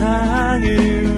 세상을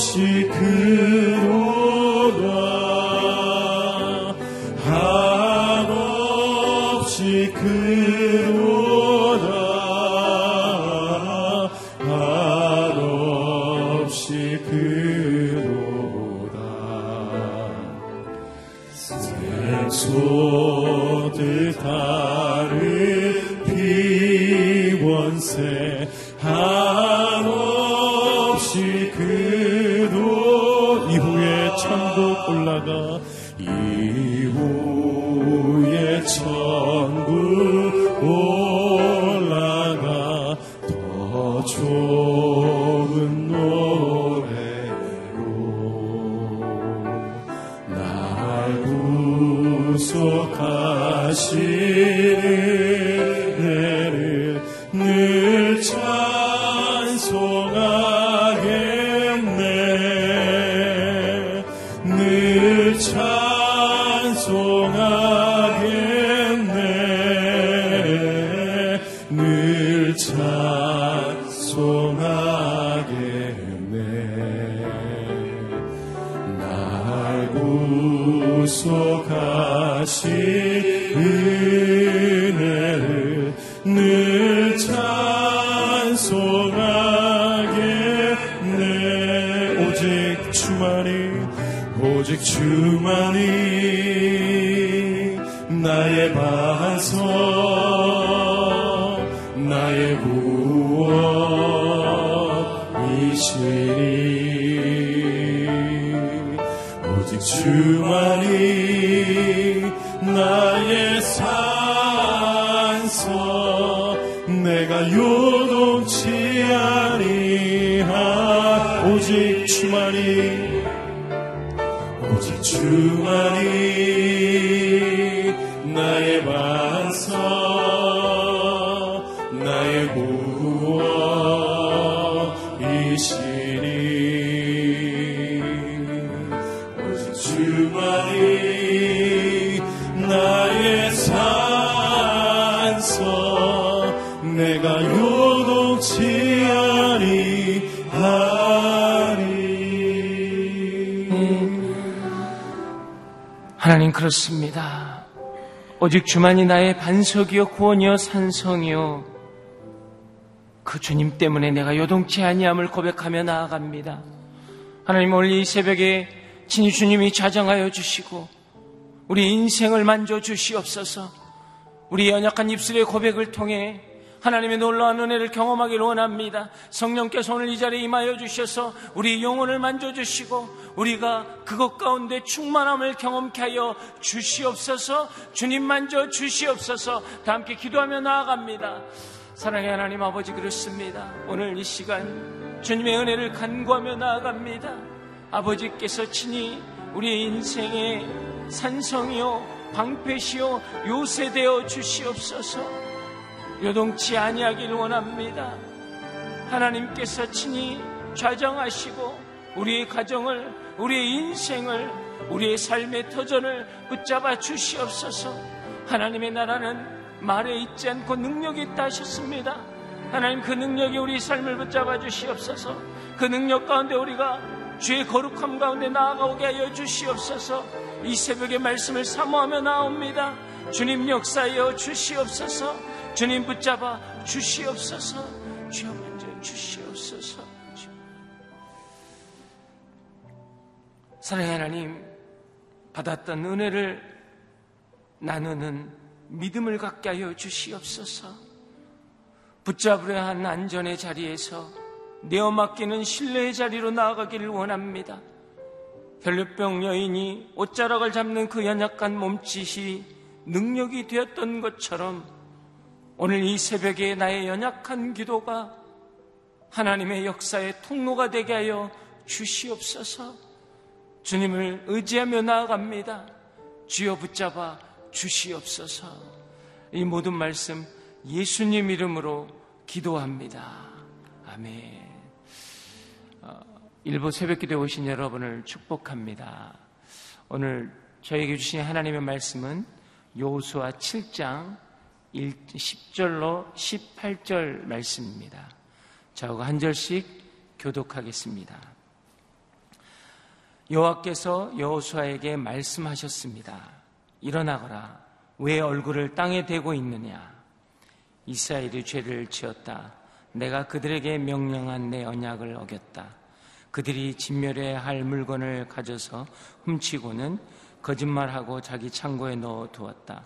없이 그 구속하신 은혜를 늘 찬송하게 내 오직 주만이 오직 주만이 나의 바 그렇습니다. 오직 주만이 나의 반석이요 구원이요 산성이요 그 주님 때문에 내가 요동치 아니함을 고백하며 나아갑니다. 하나님 오늘 이 새벽에 친히 주님이 좌정하여 주시고 우리 인생을 만져 주시옵소서. 우리 연약한 입술의 고백을 통해 하나님의 놀라운 은혜를 경험하기를 원합니다. 성령께서 오늘 이 자리에 임하여 주셔서 우리 영혼을 만져주시고 우리가 그것 가운데 충만함을 경험케 하여 주시옵소서 주님 만져 주시옵소서 다 함께 기도하며 나아갑니다. 사랑의 하나님 아버지 그렇습니다. 오늘 이 시간 주님의 은혜를 간구하며 나아갑니다. 아버지께서 친히 우리의 인생의 산성이요 방패시요 요새되어 주시옵소서 요동치 아니하기를 원합니다. 하나님께서 친히 좌정하시고 우리의 가정을, 우리의 인생을, 우리의 삶의 터전을 붙잡아 주시옵소서. 하나님의 나라는 말에 있지 않고 능력이 있다 하셨습니다. 하나님 그 능력이 우리 삶을 붙잡아 주시옵소서. 그 능력 가운데 우리가 주의 거룩함 가운데 나아가오게 하여 주시옵소서. 이 새벽에 말씀을 사모하며 나옵니다. 주님 역사여 주시옵소서. 주님 붙잡아 주시옵소서. 주여 먼저 주시옵소서. 사랑의 하나님, 받았던 은혜를 나누는 믿음을 갖게 하여 주시옵소서. 붙잡으려 한 안전의 자리에서 내어 맡기는 신뢰의 자리로 나아가기를 원합니다. 혈류병 여인이 옷자락을 잡는 그 연약한 몸짓이 능력이 되었던 것처럼 오늘 이 새벽에 나의 연약한 기도가 하나님의 역사의 통로가 되게 하여 주시옵소서 주님을 의지하며 나아갑니다. 주여 붙잡아 주시옵소서 이 모든 말씀 예수님 이름으로 기도합니다. 아멘. 어, 일부 새벽 기도에 오신 여러분을 축복합니다. 오늘 저에게 주신 하나님의 말씀은 요수와 7장 10절로 18절 말씀입니다. 저하고 한 절씩 교독하겠습니다. 여호와께서 여호수아에게 말씀하셨습니다. 일어나거라. 왜 얼굴을 땅에 대고 있느냐? 이스라엘이 죄를 지었다. 내가 그들에게 명령한 내 언약을 어겼다. 그들이 진멸해야 할 물건을 가져서 훔치고는 거짓말하고 자기 창고에 넣어 두었다.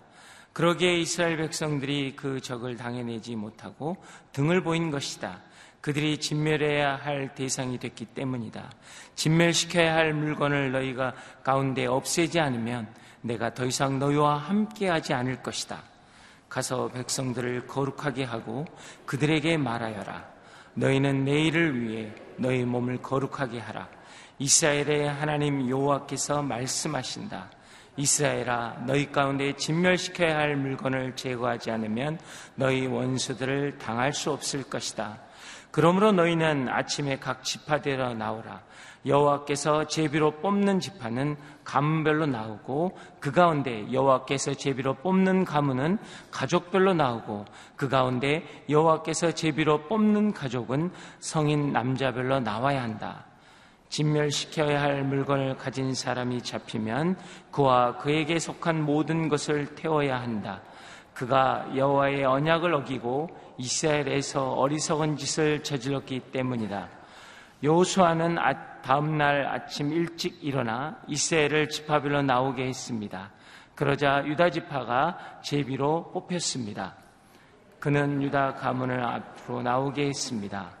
그러기에 이스라엘 백성들이 그 적을 당해내지 못하고 등을 보인 것이다. 그들이 진멸해야 할 대상이 됐기 때문이다. 진멸시켜야 할 물건을 너희가 가운데 없애지 않으면 내가 더 이상 너희와 함께하지 않을 것이다. 가서 백성들을 거룩하게 하고 그들에게 말하여라. 너희는 내일을 위해 너희 몸을 거룩하게 하라. 이스라엘의 하나님 여호와께서 말씀하신다. 이스라엘아 너희 가운데 진멸시켜야 할 물건을 제거하지 않으면 너희 원수들을 당할 수 없을 것이다. 그러므로 너희는 아침에 각 지파대로 나오라. 여호와께서 제비로 뽑는 지파는 가문별로 나오고 그 가운데 여호와께서 제비로 뽑는 가문은 가족별로 나오고 그 가운데 여호와께서 제비로 뽑는 가족은 성인 남자별로 나와야 한다. 진멸시켜야 할 물건을 가진 사람이 잡히면 그와 그에게 속한 모든 것을 태워야 한다. 그가 여호와의 언약을 어기고 이스라엘에서 어리석은 짓을 저질렀기 때문이다. 여호수아는 아, 다음 날 아침 일찍 일어나 이스라엘을 지파별로 나오게 했습니다. 그러자 유다 지파가 제비로 뽑혔습니다. 그는 유다 가문을 앞으로 나오게 했습니다.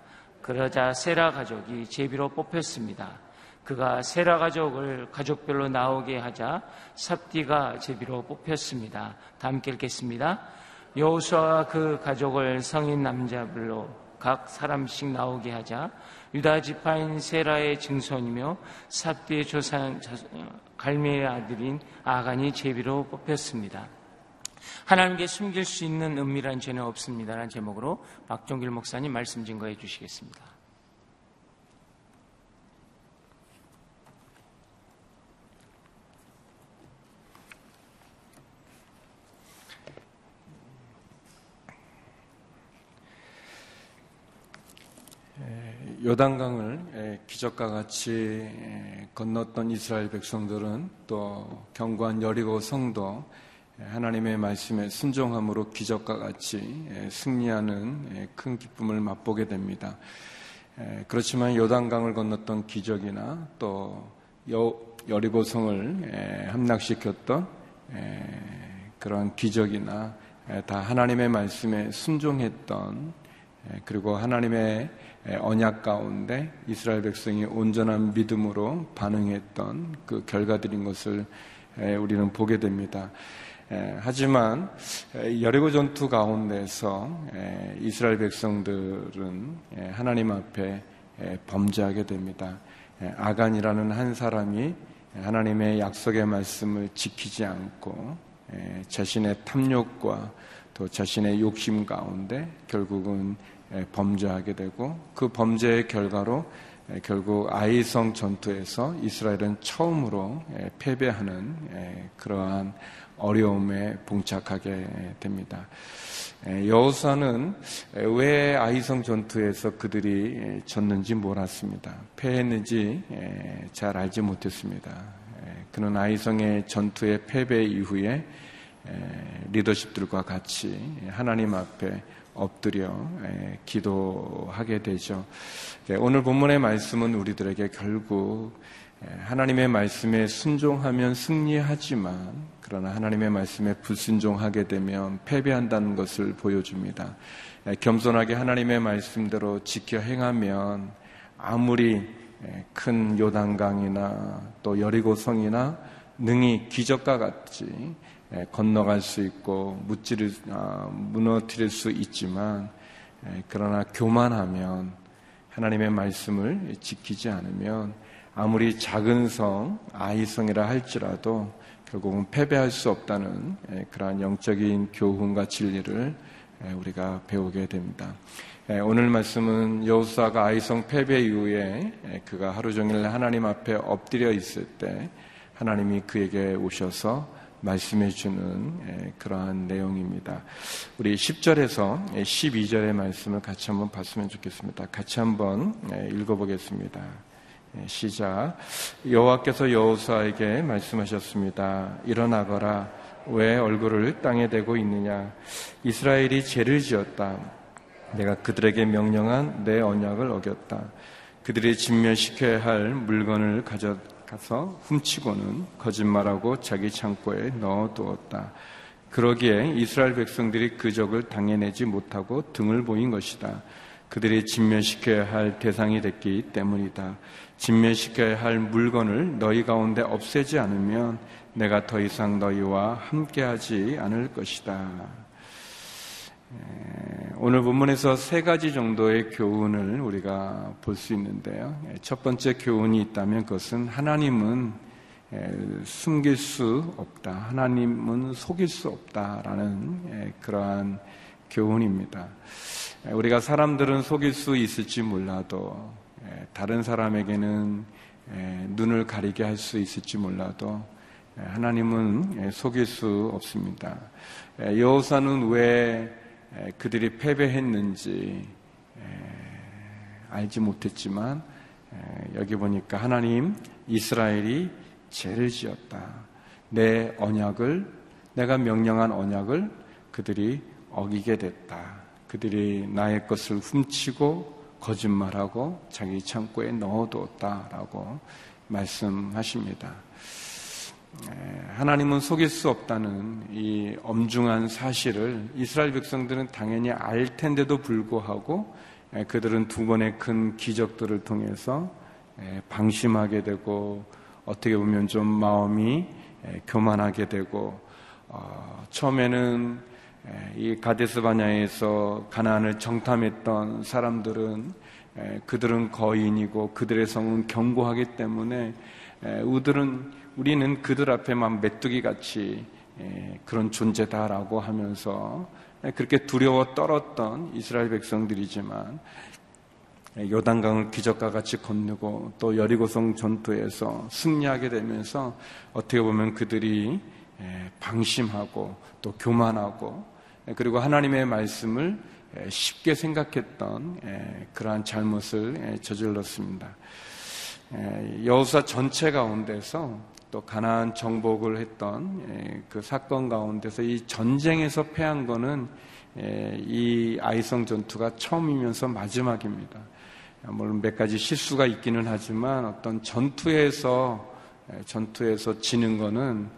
그러자 세라 가족이 제비로 뽑혔습니다. 그가 세라 가족을 가족별로 나오게 하자 삽디가 제비로 뽑혔습니다. 다 함께 읽겠습니다. 여호수아와 그 가족을 성인 남자별로 각 사람씩 나오게 하자 유다 지파인 세라의 증손이며 삽디의 조상 갈미의 아들인 아간이 제비로 뽑혔습니다. 하나님께 숨길 수 있는 은밀한 죄는 없습니다라는 제목으로 박종길 목사님 말씀 증거해 주시겠습니다. 요단강을 기적과 같이 건넜던 이스라엘 백성들은 또 경관 여리고 성도 하나님의 말씀에 순종함으로 기적과 같이 승리하는 큰 기쁨을 맛보게 됩니다. 그렇지만 요단강을 건넜던 기적이나 또 여리고성을 함락시켰던 그런 기적이나 다 하나님의 말씀에 순종했던 그리고 하나님의 언약 가운데 이스라엘 백성이 온전한 믿음으로 반응했던 그 결과들인 것을 우리는 보게 됩니다. 하지만 여리고 전투 가운데서 이스라엘 백성들은 하나님 앞에 범죄하게 됩니다. 아간이라는 한 사람이 하나님의 약속의 말씀을 지키지 않고 자신의 탐욕과 또 자신의 욕심 가운데 결국은 범죄하게 되고 그 범죄의 결과로 결국 아이성 전투에서 이스라엘은 처음으로 패배하는 그러한 어려움에 봉착하게 됩니다. 여호사는 왜 아이성 전투에서 그들이 졌는지 몰랐습니다. 패했는지 잘 알지 못했습니다. 그는 아이성의 전투의 패배 이후에 리더십들과 같이 하나님 앞에 엎드려 기도하게 되죠. 오늘 본문의 말씀은 우리들에게 결국 하나님의 말씀에 순종하면 승리하지만 그러나 하나님의 말씀에 불순종하게 되면 패배한다는 것을 보여줍니다. 겸손하게 하나님의 말씀대로 지켜 행하면 아무리 큰 요단강이나 또 여리고성이나 능히 기적과 같이 건너갈 수 있고 무찌를 아, 무너뜨릴 수 있지만 그러나 교만하면 하나님의 말씀을 지키지 않으면 아무리 작은 성 아이성이라 할지라도 결국은 패배할 수 없다는 그러한 영적인 교훈과 진리를 우리가 배우게 됩니다. 오늘 말씀은 여호수아가 아이성 패배 이후에 그가 하루 종일 하나님 앞에 엎드려 있을 때 하나님이 그에게 오셔서 말씀해 주는 그러한 내용입니다. 우리 10절에서 12절의 말씀을 같이 한번 봤으면 좋겠습니다. 같이 한번 읽어보겠습니다. 시작. 여호와께서 여호수아에게 말씀하셨습니다. 일어나거라. 왜 얼굴을 땅에 대고 있느냐? 이스라엘이 죄를 지었다. 내가 그들에게 명령한 내 언약을 어겼다. 그들이 진멸시켜야 할 물건을 가져 가서 훔치고는 거짓말하고 자기 창고에 넣어두었다. 그러기에 이스라엘 백성들이 그 적을 당해내지 못하고 등을 보인 것이다. 그들이 진멸시켜야 할 대상이 됐기 때문이다. 진멸시켜야 할 물건을 너희 가운데 없애지 않으면 내가 더 이상 너희와 함께하지 않을 것이다. 오늘 본문에서 세 가지 정도의 교훈을 우리가 볼 수 있는데요. 첫 번째 교훈이 있다면 그것은 하나님은 숨길 수 없다. 하나님은 속일 수 없다라는 그러한 교훈입니다. 우리가 사람들은 속일 수 있을지 몰라도 다른 사람에게는 눈을 가리게 할 수 있을지 몰라도 하나님은 속일 수 없습니다. 여호사는 왜 그들이 패배했는지 알지 못했지만 여기 보니까 하나님 이스라엘이 죄를 지었다. 내 언약을 내가 명령한 언약을 그들이 어기게 됐다. 그들이 나의 것을 훔치고 거짓말하고 자기 창고에 넣어두었다라고 말씀하십니다. 하나님은 속일 수 없다는 이 엄중한 사실을 이스라엘 백성들은 당연히 알 텐데도 불구하고 그들은 두 번의 큰 기적들을 통해서 방심하게 되고 어떻게 보면 좀 마음이 교만하게 되고 어, 처음에는 이 가데스 바냐에서 가나안을 정탐했던 사람들은 그들은 거인이고 그들의 성은 견고하기 때문에 우들은 우리는 그들 앞에만 메뚜기 같이 예, 그런 존재다라고 하면서 그렇게 두려워 떨었던 이스라엘 백성들이지만 요단강을 기적과 같이 건너고 또 여리고성 전투에서 승리하게 되면서 어떻게 보면 그들이 예, 방심하고 또 교만하고 그리고 하나님의 말씀을 쉽게 생각했던 그러한 잘못을 저질렀습니다. 여호사 전체 가운데서 또 가나안 정복을 했던 그 사건 가운데서 이 전쟁에서 패한 거는 이 아이성 전투가 처음이면서 마지막입니다. 물론 몇 가지 실수가 있기는 하지만 어떤 전투에서 전투에서 지는 거는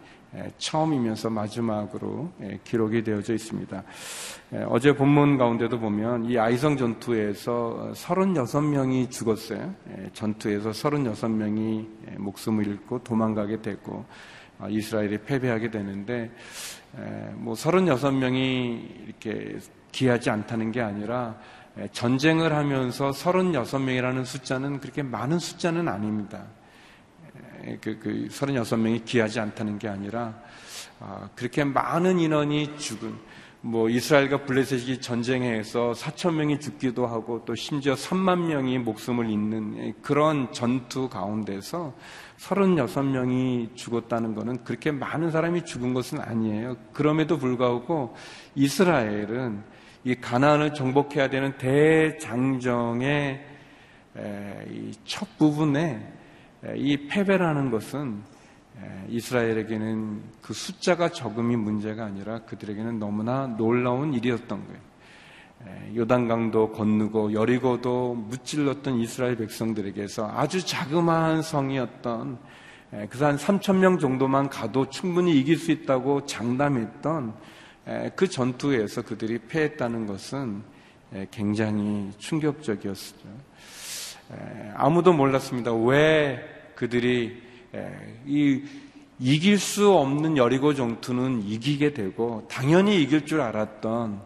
처음이면서 마지막으로 기록이 되어져 있습니다. 어제 본문 가운데도 보면 이 아이성 전투에서 36명이 죽었어요. 전투에서 36명이 목숨을 잃고 도망가게 됐고 어, 이스라엘이 패배하게 되는데 뭐 36명이 이렇게 귀하지 않다는 게 아니라 전쟁을 하면서 36명이라는 숫자는 그렇게 많은 숫자는 아닙니다. 그, 그 36명이 귀하지 않다는 게 아니라 아, 그렇게 많은 인원이 죽은 뭐 이스라엘과 블레셋이 전쟁에서 4천 명이 죽기도 하고 또 심지어 3만 명이 목숨을 잃는 그런 전투 가운데서 36명이 죽었다는 것은 그렇게 많은 사람이 죽은 것은 아니에요. 그럼에도 불구하고 이스라엘은 이 가나안을 정복해야 되는 대장정의 첫 부분에 이 패배라는 것은 이스라엘에게는 그 숫자가 적음이 문제가 아니라 그들에게는 너무나 놀라운 일이었던 거예요. 요단강도 건너고 여리고도 무찔렀던 이스라엘 백성들에게서 아주 자그마한 성이었던 그한 3천 명 정도만 가도 충분히 이길 수 있다고 장담했던 그 전투에서 그들이 패했다는 것은 굉장히 충격적이었죠. 아무도 몰랐습니다. 왜 그들이 이 이길 수 없는 여리고 전투는 이기게 되고 당연히 이길 줄 알았던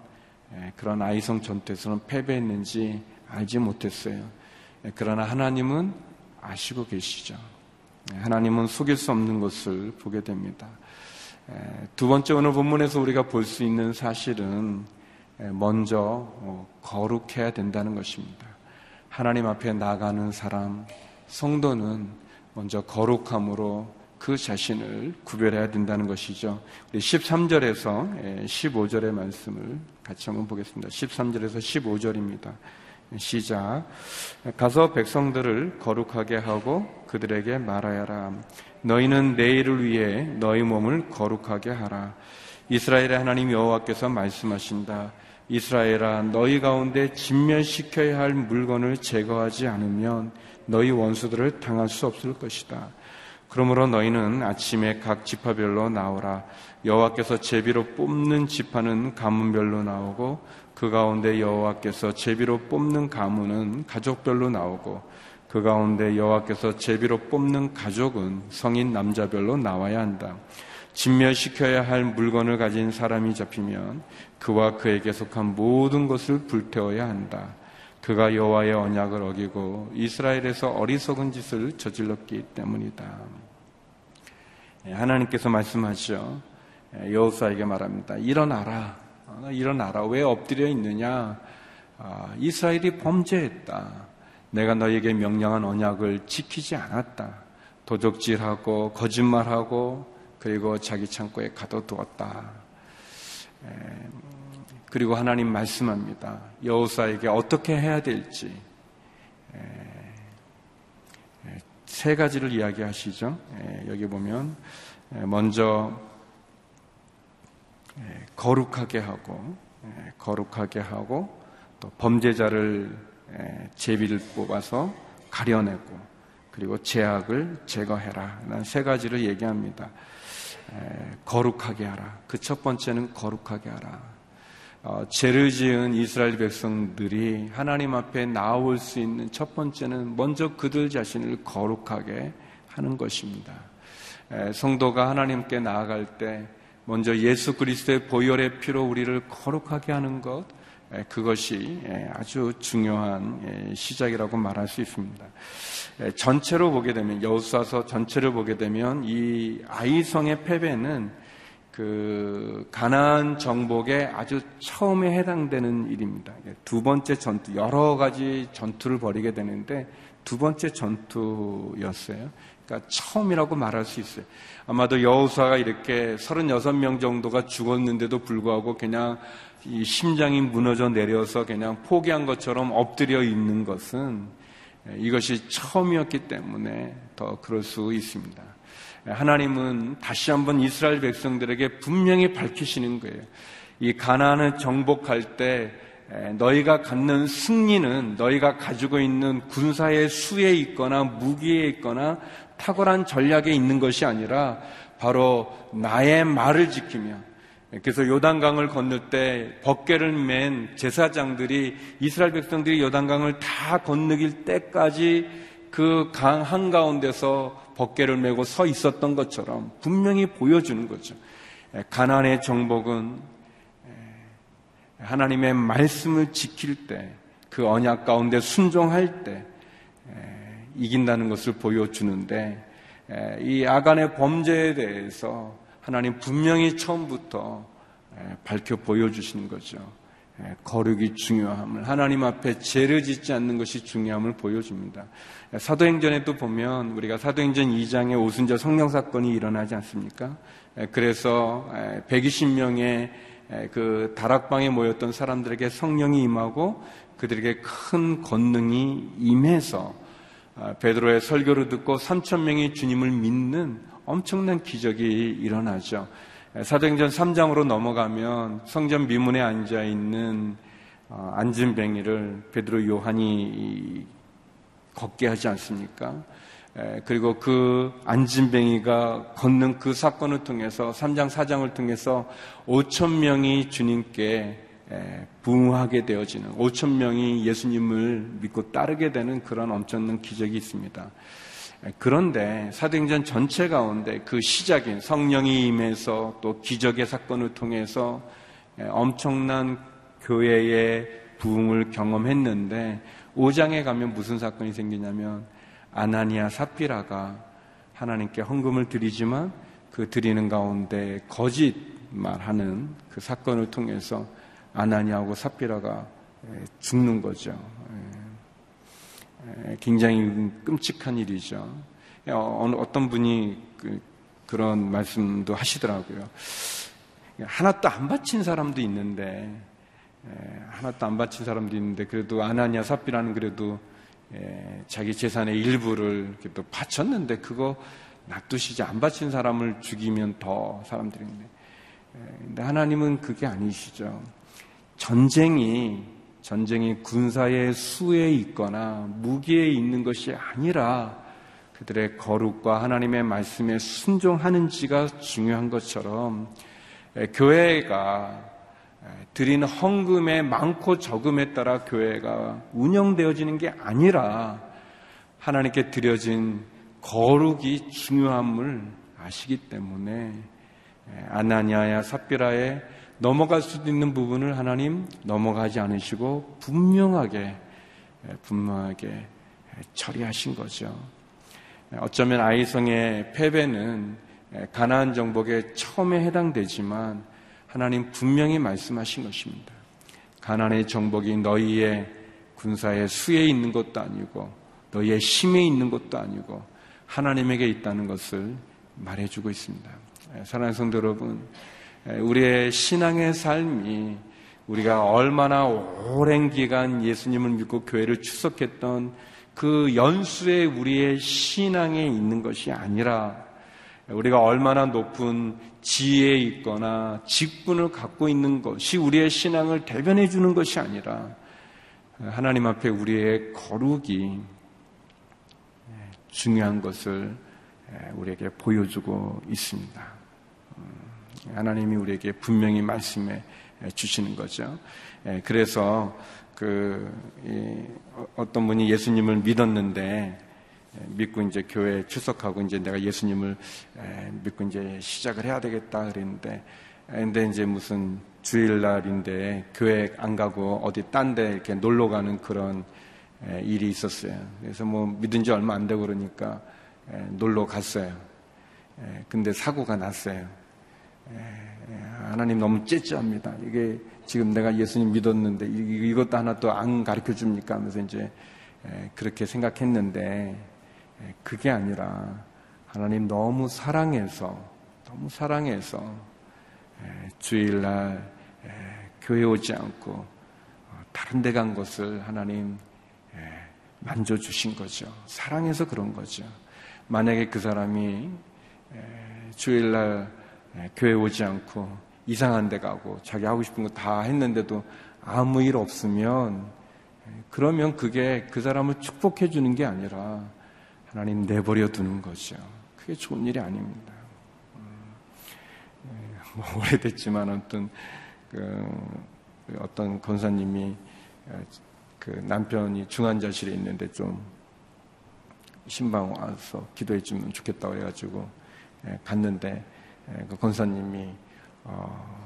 그런 아이성 전투에서는 패배했는지 알지 못했어요. 그러나 하나님은 아시고 계시죠. 하나님은 속일 수 없는 것을 보게 됩니다. 두 번째 오늘 본문에서 우리가 볼 수 있는 사실은 먼저 어, 거룩해야 된다는 것입니다. 하나님 앞에 나가는 사람, 성도는 먼저 거룩함으로 그 자신을 구별해야 된다는 것이죠. 13절에서 15절의 예, 말씀을 같이 한번 보겠습니다. 13절에서 15절입니다. 시작. 가서 백성들을 거룩하게 하고 그들에게 말하여라. 너희는 내일을 위해 너희 몸을 거룩하게 하라. 이스라엘의 하나님 여호와께서 말씀하신다. 이스라엘아 너희 가운데 진멸시켜야 할 물건을 제거하지 않으면 너희 원수들을 당할 수 없을 것이다. 그러므로 너희는 아침에 각 지파별로 나오라. 여호와께서 제비로 뽑는 지파는 가문별로 나오고 그 가운데 여호와께서 제비로 뽑는 가문은 가족별로 나오고 그 가운데 여호와께서 제비로 뽑는 가족은 성인 남자별로 나와야 한다. 진멸시켜야 할 물건을 가진 사람이 잡히면 그와 그에게 속한 모든 것을 불태워야 한다. 그가 여호와의 언약을 어기고 이스라엘에서 어리석은 짓을 저질렀기 때문이다. 예, 하나님께서 말씀하시죠. 예, 여호사에게 말합니다. 일어나라. 어, 일어나라. 왜 엎드려 있느냐? 아, 이스라엘이 범죄했다. 내가 너에게 명령한 언약을 지키지 않았다. 도적질하고 거짓말하고 그리고 자기 창고에 가둬두었다. 예, 그리고 하나님 말씀합니다. 여호사에게 어떻게 해야 될지 세 가지를 이야기하시죠. 여기 보면 먼저 거룩하게 하고 거룩하게 하고 또 범죄자를 제비를 뽑아서 가려내고 그리고 제약을 제거해라. 세 가지를 얘기합니다. 거룩하게 하라. 그 첫 번째는 거룩하게 하라. 어, 죄를 지은 이스라엘 백성들이 하나님 앞에 나올 수 있는 첫 번째는 먼저 그들 자신을 거룩하게 하는 것입니다. 에, 성도가 하나님께 나아갈 때 먼저 예수 그리스도의 보혈의 피로 우리를 거룩하게 하는 것 에, 그것이 에, 아주 중요한 시작이라고 말할 수 있습니다. 전체로 보게 되면 여호수아서 전체를 보게 되면 이 아이성의 패배는 그 가나안 정복의 아주 처음에 해당되는 일입니다. 두 번째 전투 여러 가지 전투를 벌이게 되는데 두 번째 전투였어요. 그러니까 처음이라고 말할 수 있어요. 아마도 여호수아가 이렇게 36명 정도가 죽었는데도 불구하고 그냥 이 심장이 무너져 내려서 그냥 포기한 것처럼 엎드려 있는 것은 이것이 처음이었기 때문에 더 그럴 수 있습니다. 하나님은 다시 한번 이스라엘 백성들에게 분명히 밝히시는 거예요. 이 가나안을 정복할 때 너희가 갖는 승리는 너희가 가지고 있는 군사의 수에 있거나 무기에 있거나 탁월한 전략에 있는 것이 아니라 바로 나의 말을 지키며 그래서 요단강을 건널 때 벗개를 맨 제사장들이 이스라엘 백성들이 요단강을 다 건너길 때까지 그 강 한가운데서 벗개를 메고 서 있었던 것처럼 분명히 보여주는 거죠. 가난의 정복은 하나님의 말씀을 지킬 때, 그 언약 가운데 순종할 때 이긴다는 것을 보여주는데 이 아간의 범죄에 대해서 하나님 분명히 처음부터 밝혀 보여주시는 거죠. 거룩이 중요함을 하나님 앞에 죄를 짓지 않는 것이 중요함을 보여줍니다. 사도행전에도 보면 우리가 사도행전 2장에 오순절 성령 사건이 일어나지 않습니까? 그래서 120명의 그 다락방에 모였던 사람들에게 성령이 임하고 그들에게 큰 권능이 임해서 아, 베드로의 설교를 듣고 3천 명이 주님을 믿는 엄청난 기적이 일어나죠. 사도행전 3장으로 넘어가면 성전 미문에 앉아 있는 어, 안진뱅이를 베드로 요한이 걷게 하지 않습니까? 그리고 그 안진뱅이가 걷는 그 사건을 통해서 3장 4장을 통해서 5천 명이 주님께 부흥하게 되어지는 5천 명이 예수님을 믿고 따르게 되는 그런 엄청난 기적이 있습니다. 그런데 사도행전 전체 가운데 그 시작인 성령이 임해서 또 기적의 사건을 통해서 엄청난 교회의 부흥을 경험했는데 5장에 가면 무슨 사건이 생기냐면 아나니아 사피라가 하나님께 헌금을 드리지만 그 드리는 가운데 거짓말하는 그 사건을 통해서 아나니아하고 사피라가 죽는 거죠. 굉장히 끔찍한 일이죠. 어느 어떤 분이 그, 런 말씀도 하시더라고요. 하나도 안 바친 사람도 있는데 하나도 안 바친 사람도 있는데 그래도 아나니아 사피라는 그래도 자기 재산의 일부를 또 바쳤는데 그거 놔두시지 안 바친 사람을 죽이면 더 사람들이 있네. 근데 하나님은 그게 아니시죠. 전쟁이 전쟁이 군사의 수에 있거나 무기에 있는 것이 아니라 그들의 거룩과 하나님의 말씀에 순종하는지가 중요한 것처럼 교회가 드리는 헌금의 많고 적음에 따라 교회가 운영되어지는 게 아니라 하나님께 드려진 거룩이 중요함을 아시기 때문에 아나니아야 삽비라의 넘어갈 수도 있는 부분을 하나님 넘어가지 않으시고 분명하게 분명하게 처리하신 거죠. 어쩌면 아이성의 패배는 가나안 정복의 처음에 해당되지만 하나님 분명히 말씀하신 것입니다. 가나안의 정복이 너희의 군사의 수에 있는 것도 아니고 너희의 힘에 있는 것도 아니고 하나님에게 있다는 것을 말해주고 있습니다. 사랑하는 성도 여러분, 우리의 신앙의 삶이 우리가 얼마나 오랜 기간 예수님을 믿고 교회를 추석했던 그 연수에 우리의 신앙에 있는 것이 아니라 우리가 얼마나 높은 지혜에 있거나 직분을 갖고 있는 것이 우리의 신앙을 대변해 주는 것이 아니라 하나님 앞에 우리의 거룩이 중요한 것을 우리에게 보여주고 있습니다. 하나님이 우리에게 분명히 말씀해 주시는 거죠. 예, 그래서 그 어떤 분이 예수님을 믿었는데 예, 믿고 이제 교회 출석하고 이제 내가 예수님을 예, 믿고 이제 시작을 해야 되겠다 그랬는데 근데 이제 무슨 주일날인데 교회 안 가고 어디 딴 데 이렇게 놀러 가는 그런 일이 있었어요. 그래서 뭐 믿은 지 얼마 안 되고 그러니까 놀러 갔어요. 근데 사고가 났어요. 하나님 너무 째째합니다. 이게 지금 내가 예수님 믿었는데 이것도 하나 또 안 가르쳐 줍니까? 하면서 이제 그렇게 생각했는데 그게 아니라 하나님 너무 사랑해서 너무 사랑해서 주일날 교회 오지 않고 어, 다른 데 간 것을 하나님 만져 주신 거죠. 사랑해서 그런 거죠. 만약에 그 사람이 주일날 교회 오지 않고 이상한 데 가고 자기 하고 싶은 거 다 했는데도 아무 일 없으면 그러면 그게 그 사람을 축복해 주는 게 아니라 하나님 내버려 두는 거죠. 그게 좋은 일이 아닙니다. 음, 뭐 오래됐지만 어떤 그 어떤 권사님이 그 남편이 중환자실에 있는데 좀 신방 와서 기도해 주면 좋겠다고 해가지고 예, 갔는데 예, 그 권사님이 어,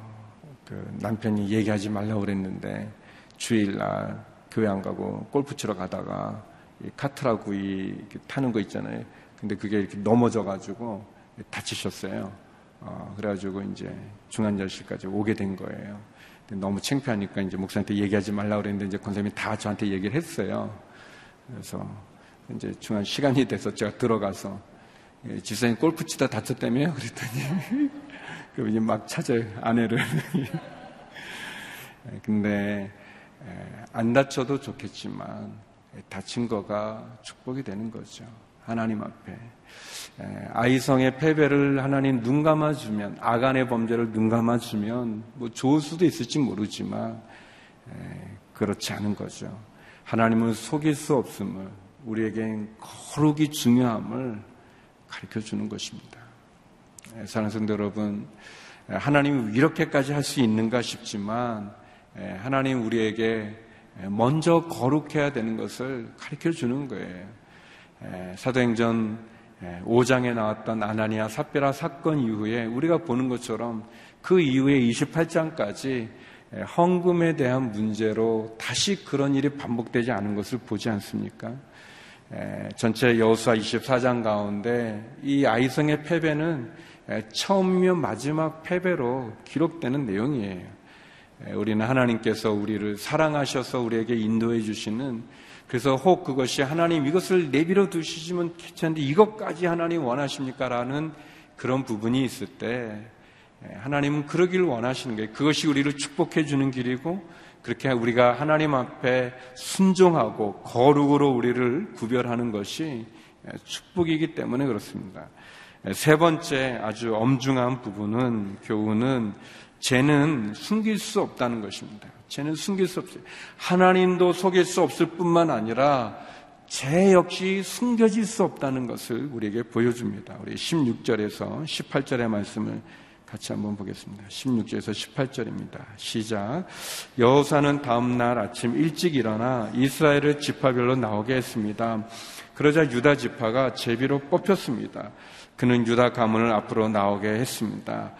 그 남편이 얘기하지 말라고 그랬는데 주일날 교회 안 가고 골프 치러 가다가 카트라구이 타는 거 있잖아요. 근데 그게 이렇게 넘어져가지고 다치셨어요. 어, 그래가지고 이제 중환자실까지 오게 된 거예요. 너무 창피하니까 이제 목사한테 얘기하지 말라고 그랬는데 이제 권사님이 다 저한테 얘기를 했어요. 그래서 이제 중간 시간이 돼서 제가 들어가서 예, 집사님 골프 치다 다쳤다며요? 그랬더니 그럼 이제 막 찾아요 아내를. 예, 근데 예, 안 다쳐도 좋겠지만 다친 거가 축복이 되는 거죠. 하나님 앞에 아이성의 패배를 하나님 눈 감아주면 아간의 범죄를 눈 감아주면 뭐 좋을 수도 있을지 모르지만 그렇지 않은 거죠. 하나님은 속일 수 없음을 우리에겐 거룩이 중요함을 가르쳐 주는 것입니다. 사랑하는 성도 여러분, 하나님이 이렇게까지 할 수 있는가 싶지만 하나님 우리에게 먼저 거룩해야 되는 것을 가르쳐 주는 거예요. 사도행전 5장에 나왔던 아나니아 삽비라 사건 이후에 우리가 보는 것처럼 그 이후에 28장까지 헌금에 대한 문제로 다시 그런 일이 반복되지 않은 것을 보지 않습니까? 전체 여호수아 24장 가운데 이 아이성의 패배는 처음이며 마지막 패배로 기록되는 내용이에요. 우리는 하나님께서 우리를 사랑하셔서 우리에게 인도해 주시는 그래서 혹 그것이 하나님 이것을 내비려 두시지면 괜찮은데 이것까지 하나님 원하십니까? 라는 그런 부분이 있을 때 하나님은 그러길 원하시는 거예요. 그것이 우리를 축복해 주는 길이고 그렇게 우리가 하나님 앞에 순종하고 거룩으로 우리를 구별하는 것이 축복이기 때문에 그렇습니다. 세 번째 아주 엄중한 부분은 교훈은 죄는 숨길 수 없다는 것입니다. 죄는 숨길 수 없어요. 하나님도 속일 수 없을 뿐만 아니라 죄 역시 숨겨질 수 없다는 것을 우리에게 보여줍니다. 우리 16절에서 18절의 말씀을 같이 한번 보겠습니다. 16절에서 18절입니다. 시작. 여호사는 다음 날 아침 일찍 일어나 이스라엘을 지파별로 나오게 했습니다. 그러자 유다 지파가 제비로 뽑혔습니다. 그는 유다 가문을 앞으로 나오게 했습니다.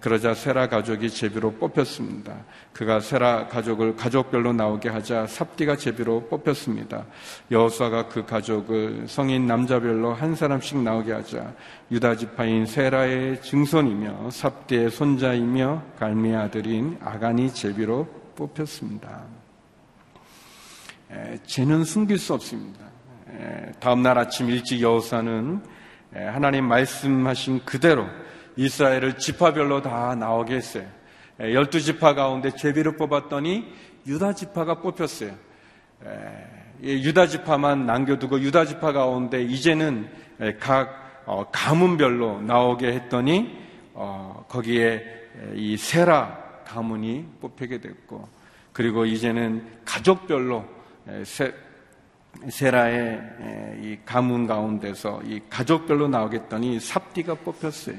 그러자 세라 가족이 제비로 뽑혔습니다. 그가 세라 가족을 가족별로 나오게 하자 삽디가 제비로 뽑혔습니다. 여호수아가 그 가족을 성인 남자별로 한 사람씩 나오게 하자 유다 지파인 세라의 증손이며 삽디의 손자이며 갈미 아들인 아간이 제비로 뽑혔습니다. 죄는 숨길 수 없습니다. 다음 날 아침 일찍 여호사는 하나님 말씀하신 그대로 이스라엘을 지파별로 다 나오게 했어요. 열두 지파 가운데 제비를 뽑았더니 유다 지파가 뽑혔어요. 유다 지파만 남겨두고 유다 지파 가운데 이제는 각 어, 가문별로 나오게 했더니 어, 거기에 이 세라 가문이 뽑히게 됐고 그리고 이제는 가족별로 세라의 이 가문 가운데서 이 가족별로 나오겠더니 삽디가 뽑혔어요.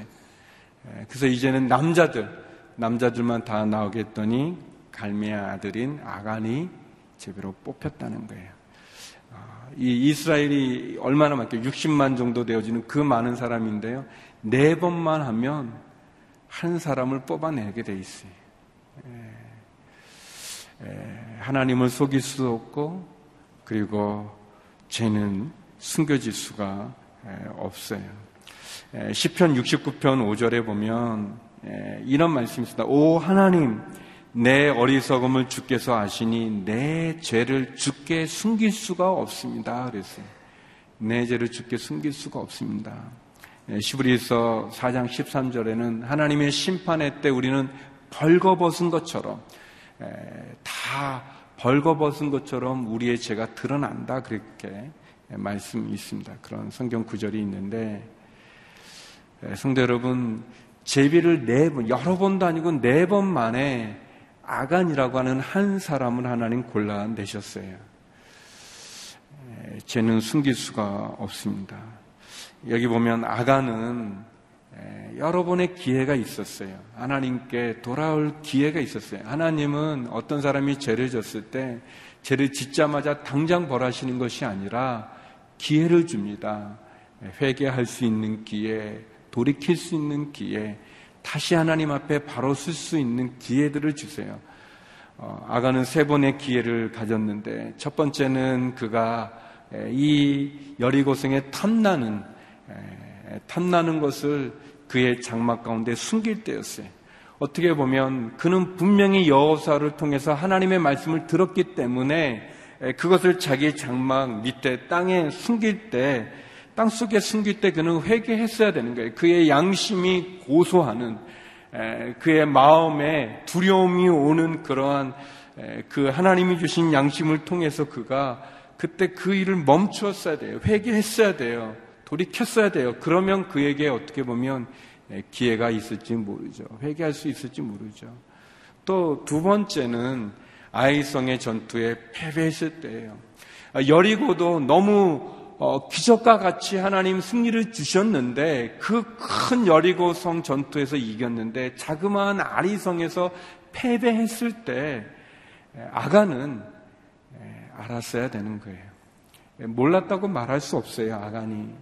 예, 그래서 이제는 남자들, 남자들만 다 나오게 했더니 갈미아 아들인 아간이 제비로 뽑혔다는 거예요. 아, 이 이스라엘이 얼마나 많게 60만 정도 되어지는 그 많은 사람인데요. 네 번만 하면 한 사람을 뽑아내게 돼 있어요. 예, 예, 하나님을 속일 수 없고 그리고 죄는 숨겨질 수가 없어요. 시편 69편 5절에 보면 이런 말씀이 있습니다. 오 하나님 내 어리석음을 주께서 아시니 내 죄를 주께 숨길 수가 없습니다. 그랬어요. 내 죄를 주께 숨길 수가 없습니다. 시브리서 4장 13절에는 하나님의 심판의 때 우리는 벌거벗은 것처럼 다 벌거벗은 것처럼 우리의 죄가 드러난다 그렇게 말씀이 있습니다. 그런 성경 구절이 있는데 성도 여러분 제비를 네 번, 여러 번도 아니고 네 번 만에 아간이라고 하는 한 사람을 하나님 골라내셨어요. 죄는 숨길 수가 없습니다. 여기 보면 아간은 여러 번의 기회가 있었어요. 하나님께 돌아올 기회가 있었어요. 하나님은 어떤 사람이 죄를 졌을 때 죄를 짓자마자 당장 벌하시는 것이 아니라 기회를 줍니다. 회개할 수 있는 기회, 돌이킬 수 있는 기회, 다시 하나님 앞에 바로 쓸수 있는 기회들을 주세요. 어, 아가는 세 번의 기회를 가졌는데 첫 번째는 그가 이 여리고성에 탐나는 탐나는 것을 그의 장막 가운데 숨길 때였어요. 어떻게 보면 그는 분명히 여호사를 통해서 하나님의 말씀을 들었기 때문에 그것을 자기 장막 밑에 땅에 숨길 때, 땅 속에 숨길 때 그는 회개했어야 되는 거예요. 그의 양심이 고소하는, 그의 마음에 두려움이 오는 그러한 그 하나님이 주신 양심을 통해서 그가 그때 그 일을 멈추었어야 돼요. 회개했어야 돼요. 돌이켰어야 돼요. 그러면 그에게 어떻게 보면 기회가 있을지 모르죠. 회개할 수 있을지 모르죠. 또 두 번째는 아이성의 전투에 패배했을 때예요. 여리고도 너무 어, 기적과 같이 하나님 승리를 주셨는데 그 큰 여리고성 전투에서 이겼는데 자그마한 아리성에서 패배했을 때 아가는 알았어야 되는 거예요. 몰랐다고 말할 수 없어요, 아간이.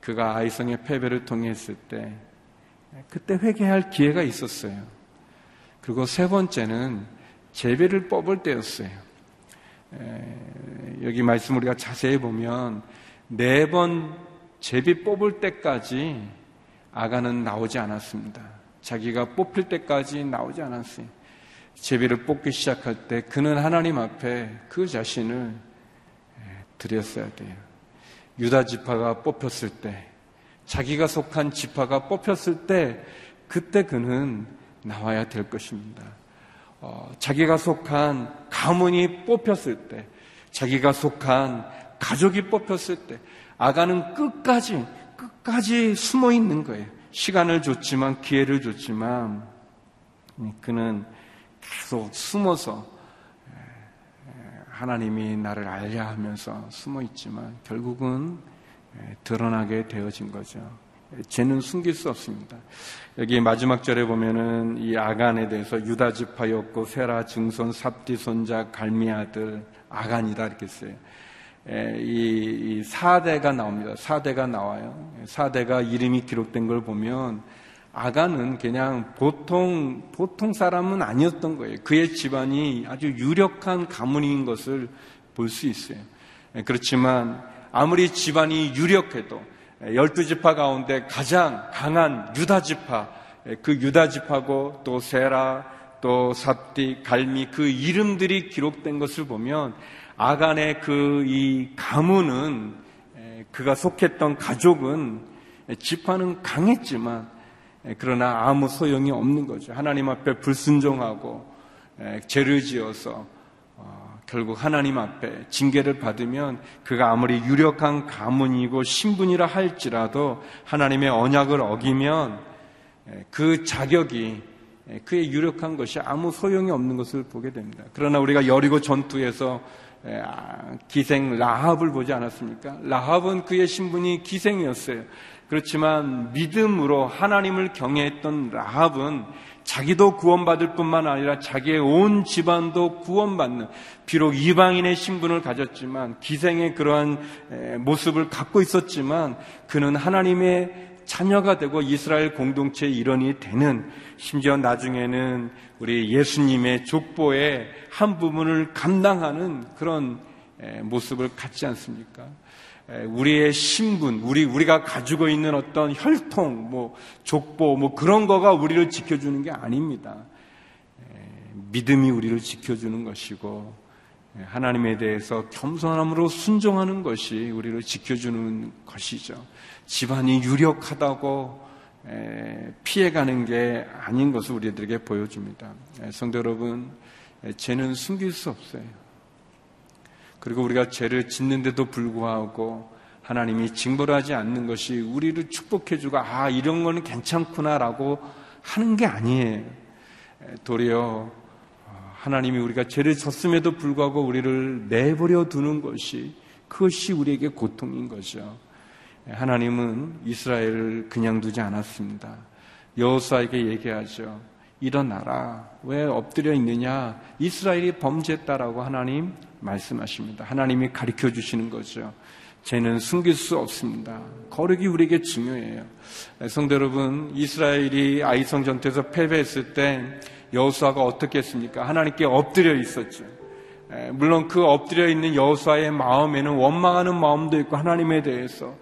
그가 아이성의 패배를 통했을 때 그때 회개할 기회가 있었어요. 그리고 세 번째는 제비를 뽑을 때였어요. 여기 말씀 우리가 자세히 보면 네 번 제비 뽑을 때까지 아가는 나오지 않았습니다. 자기가 뽑힐 때까지 나오지 않았어요. 제비를 뽑기 시작할 때 그는 하나님 앞에 그 자신을 드렸어야 돼요. 유다 지파가 뽑혔을 때, 자기가 속한 지파가 뽑혔을 때, 그때 그는 나와야 될 것입니다. 어, 자기가 속한 가문이 뽑혔을 때, 자기가 속한 가족이 뽑혔을 때, 아가는 끝까지, 끝까지 숨어 있는 거예요. 시간을 줬지만, 기회를 줬지만, 그는 계속 숨어서 하나님이 나를 알려 하면서 숨어 있지만 결국은 드러나게 되어진 거죠. 죄는 숨길 수 없습니다. 여기 마지막 절에 보면은 이 아간에 대해서 유다 지파였고 세라 증손 삽디 손자 갈미 아들 아간이다 이렇게 써요. 이, 이 사대가 나옵니다. 사대가 나와요. 사대가 이름이 기록된 걸 보면 아가는 그냥 보통, 보통 사람은 아니었던 거예요. 그의 집안이 아주 유력한 가문인 것을 볼 수 있어요. 그렇지만 아무리 집안이 유력해도 열두 지파 가운데 가장 강한 유다 지파, 그 유다 지파고 또 세라, 또 삽디, 갈미 그 이름들이 기록된 것을 보면 아간의 그 이 가문은 그가 속했던 가족은 지파는 강했지만 예, 그러나 아무 소용이 없는 거죠. 하나님 앞에 불순종하고 예, 죄를 지어서 어, 결국 하나님 앞에 징계를 받으면 그가 아무리 유력한 가문이고 신분이라 할지라도 하나님의 언약을 어기면 예, 그 자격이 그의 유력한 것이 아무 소용이 없는 것을 보게 됩니다. 그러나 우리가 여리고 전투에서 아, 기생 라합을 보지 않았습니까? 라합은 그의 신분이 기생이었어요. 그렇지만 믿음으로 하나님을 경외했던 라합은 자기도 구원받을 뿐만 아니라 자기의 온 집안도 구원받는 비록 이방인의 신분을 가졌지만 기생의 그러한 모습을 갖고 있었지만 그는 하나님의 자녀가 되고 이스라엘 공동체의 일원이 되는 심지어 나중에는 우리 예수님의 족보의 한 부분을 감당하는 그런 모습을 갖지 않습니까? 우리의 신분, 우리, 우리가 가지고 있는 어떤 혈통, 뭐, 족보, 뭐 그런 거가 우리를 지켜주는 게 아닙니다. 믿음이 우리를 지켜주는 것이고, 하나님에 대해서 겸손함으로 순종하는 것이 우리를 지켜주는 것이죠. 집안이 유력하다고 피해가는 게 아닌 것을 우리들에게 보여줍니다. 성도 여러분, 죄는 숨길 수 없어요. 그리고 우리가 죄를 짓는데도 불구하고 하나님이 징벌 하지 않는 것이 우리를 축복해주고 아 이런 거는 괜찮구나라고 하는 게 아니에요. 도리어 하나님이 우리가 죄를 졌음에도 불구하고 우리를 내버려 두는 것이 그것이 우리에게 고통인 거죠. 하나님은 이스라엘을 그냥 두지 않았습니다. 여호수아에게 얘기하죠. 일어나라. 왜 엎드려 있느냐? 이스라엘이 범죄했다라고 하나님 말씀하십니다. 하나님이 가르쳐 주시는 거죠. 죄는 숨길 수 없습니다. 거룩이 우리에게 중요해요. 성도 여러분, 이스라엘이 아이성 전투에서 패배했을 때 여호수아가 어떻게 했습니까? 하나님께 엎드려 있었죠. 물론 그 엎드려 있는 여호수아의 마음에는 원망하는 마음도 있고 하나님에 대해서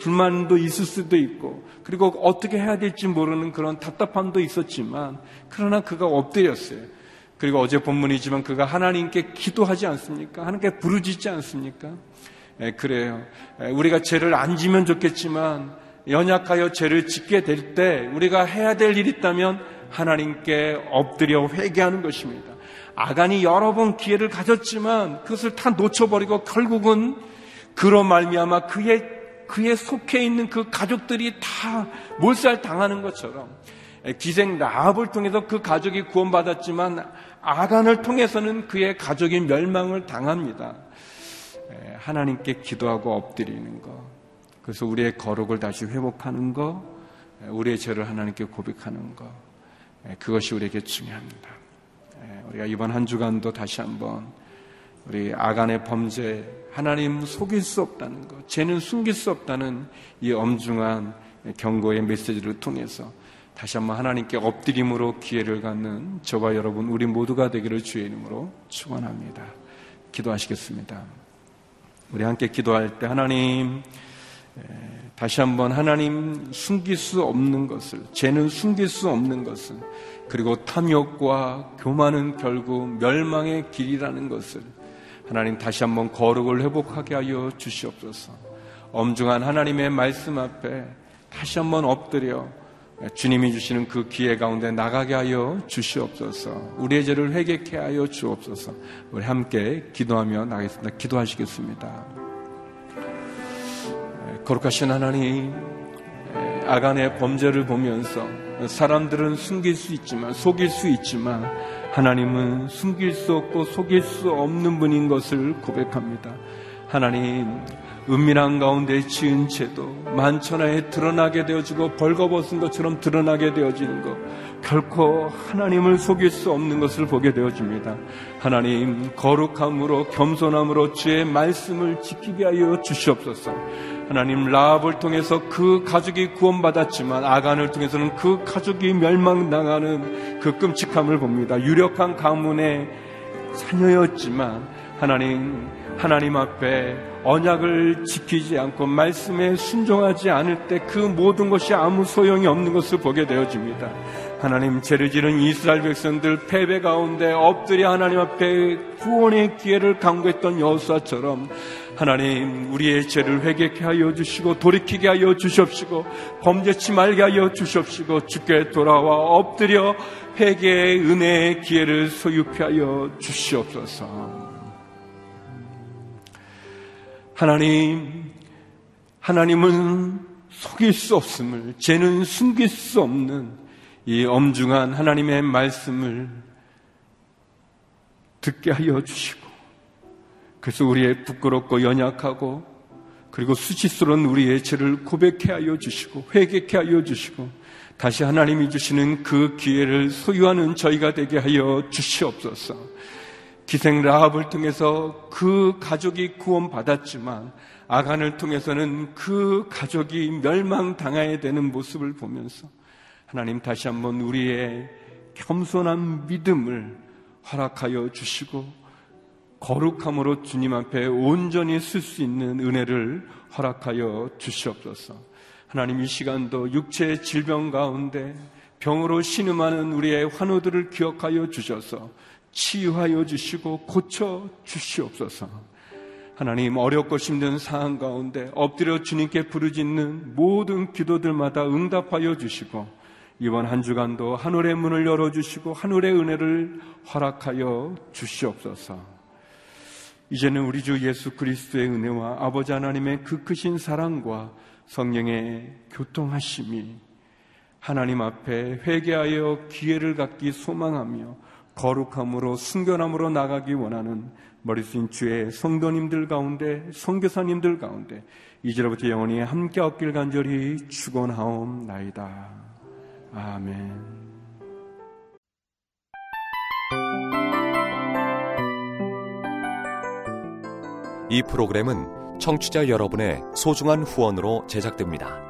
불만도 있을 수도 있고 그리고 어떻게 해야 될지 모르는 그런 답답함도 있었지만 그러나 그가 엎드렸어요. 그리고 어제 본문이지만 그가 하나님께 기도하지 않습니까? 하나님께 부르짖지 않습니까? 예, 그래요. 예, 우리가 죄를 안 지면 좋겠지만 연약하여 죄를 짓게 될 때 우리가 해야 될 일이 있다면 하나님께 엎드려 회개하는 것입니다. 아간이 여러 번 기회를 가졌지만 그것을 다 놓쳐버리고 결국은 그로 말미암아 그의 그의 속해 있는 그 가족들이 다 몰살 당하는 것처럼 예, 기생 라합을 통해서 그 가족이 구원받았지만 아간을 통해서는 그의 가족이 멸망을 당합니다. 하나님께 기도하고 엎드리는 것. 그래서 우리의 거룩을 다시 회복하는 것, 우리의 죄를 하나님께 고백하는 것. 그것이 우리에게 중요합니다. 우리가 이번 한 주간도 다시 한번 우리 아간의 범죄, 하나님 속일 수 없다는 것, 죄는 숨길 수 없다는 이 엄중한 경고의 메시지를 통해서 다시 한번 하나님께 엎드림으로 기회를 갖는 저와 여러분 우리 모두가 되기를 주의 이름으로 축원합니다. 기도하시겠습니다. 우리 함께 기도할 때 하나님 다시 한번 하나님 숨길 수 없는 것을 죄는 숨길 수 없는 것을 그리고 탐욕과 교만은 결국 멸망의 길이라는 것을 하나님 다시 한번 거룩을 회복하게 하여 주시옵소서. 엄중한 하나님의 말씀 앞에 다시 한번 엎드려 주님이 주시는 그 기회 가운데 나가게 하여 주시옵소서. 우리의 죄를 회개케 하여 주옵소서. 우리 함께 기도하며 나가겠습니다. 기도하시겠습니다. 거룩하신 하나님, 아간의 범죄를 보면서 사람들은 숨길 수 있지만, 속일 수 있지만, 하나님은 숨길 수 없고 속일 수 없는 분인 것을 고백합니다. 하나님, 은밀한 가운데 지은 죄도 만천하에 드러나게 되어지고 벌거벗은 것처럼 드러나게 되어지는 것 결코 하나님을 속일 수 없는 것을 보게 되어집니다. 하나님 거룩함으로 겸손함으로 주의 말씀을 지키게 하여 주시옵소서. 하나님 라합을 통해서 그 가족이 구원받았지만 아간을 통해서는 그 가족이 멸망당하는 그 끔찍함을 봅니다. 유력한 가문의 자녀였지만 하나님 하나님 앞에 언약을 지키지 않고 말씀에 순종하지 않을 때 그 모든 것이 아무 소용이 없는 것을 보게 되어집니다. 하나님 죄를 지른 이스라엘 백성들 패배 가운데 엎드려 하나님 앞에 구원의 기회를 강구했던 여호수아처럼 하나님 우리의 죄를 회개케 하여 주시고 돌이키게 하여 주시옵시고 범죄치 말게 하여 주시옵시고 주께 돌아와 엎드려 회개의 은혜의 기회를 소유케 하여 주시옵소서. 하나님, 하나님은 속일 수 없음을, 죄는 숨길 수 없는 이 엄중한 하나님의 말씀을 듣게 하여 주시고, 그래서 우리의 부끄럽고 연약하고, 그리고 수치스러운 우리의 죄를 고백해 하여 주시고, 회개케 하여 주시고, 다시 하나님이 주시는 그 기회를 소유하는 저희가 되게 하여 주시옵소서. 기생 라합을 통해서 그 가족이 구원받았지만 아간을 통해서는 그 가족이 멸망당해야 되는 모습을 보면서 하나님 다시 한번 우리의 겸손한 믿음을 허락하여 주시고 거룩함으로 주님 앞에 온전히 쓸 수 있는 은혜를 허락하여 주시옵소서. 하나님 이 시간도 육체의 질병 가운데 병으로 신음하는 우리의 환우들을 기억하여 주셔서 치유하여 주시고 고쳐 주시옵소서. 하나님 어렵고 힘든 상황 가운데 엎드려 주님께 부르짖는 모든 기도들마다 응답하여 주시고 이번 한 주간도 하늘의 문을 열어 주시고 하늘의 은혜를 허락하여 주시옵소서. 이제는 우리 주 예수 그리스도의 은혜와 아버지 하나님의 그 크신 사랑과 성령의 교통하심이 하나님 앞에 회개하여 기회를 갖기 소망하며 거룩함으로 순결함으로 나가기 원하는 머리쓰인 주의 성도님들 가운데 성교사님들 가운데 이제로부터 영원히 함께 얻길 간절히 축원하옵나이다. 아멘. 이 프로그램은 청취자 여러분의 소중한 후원으로 제작됩니다.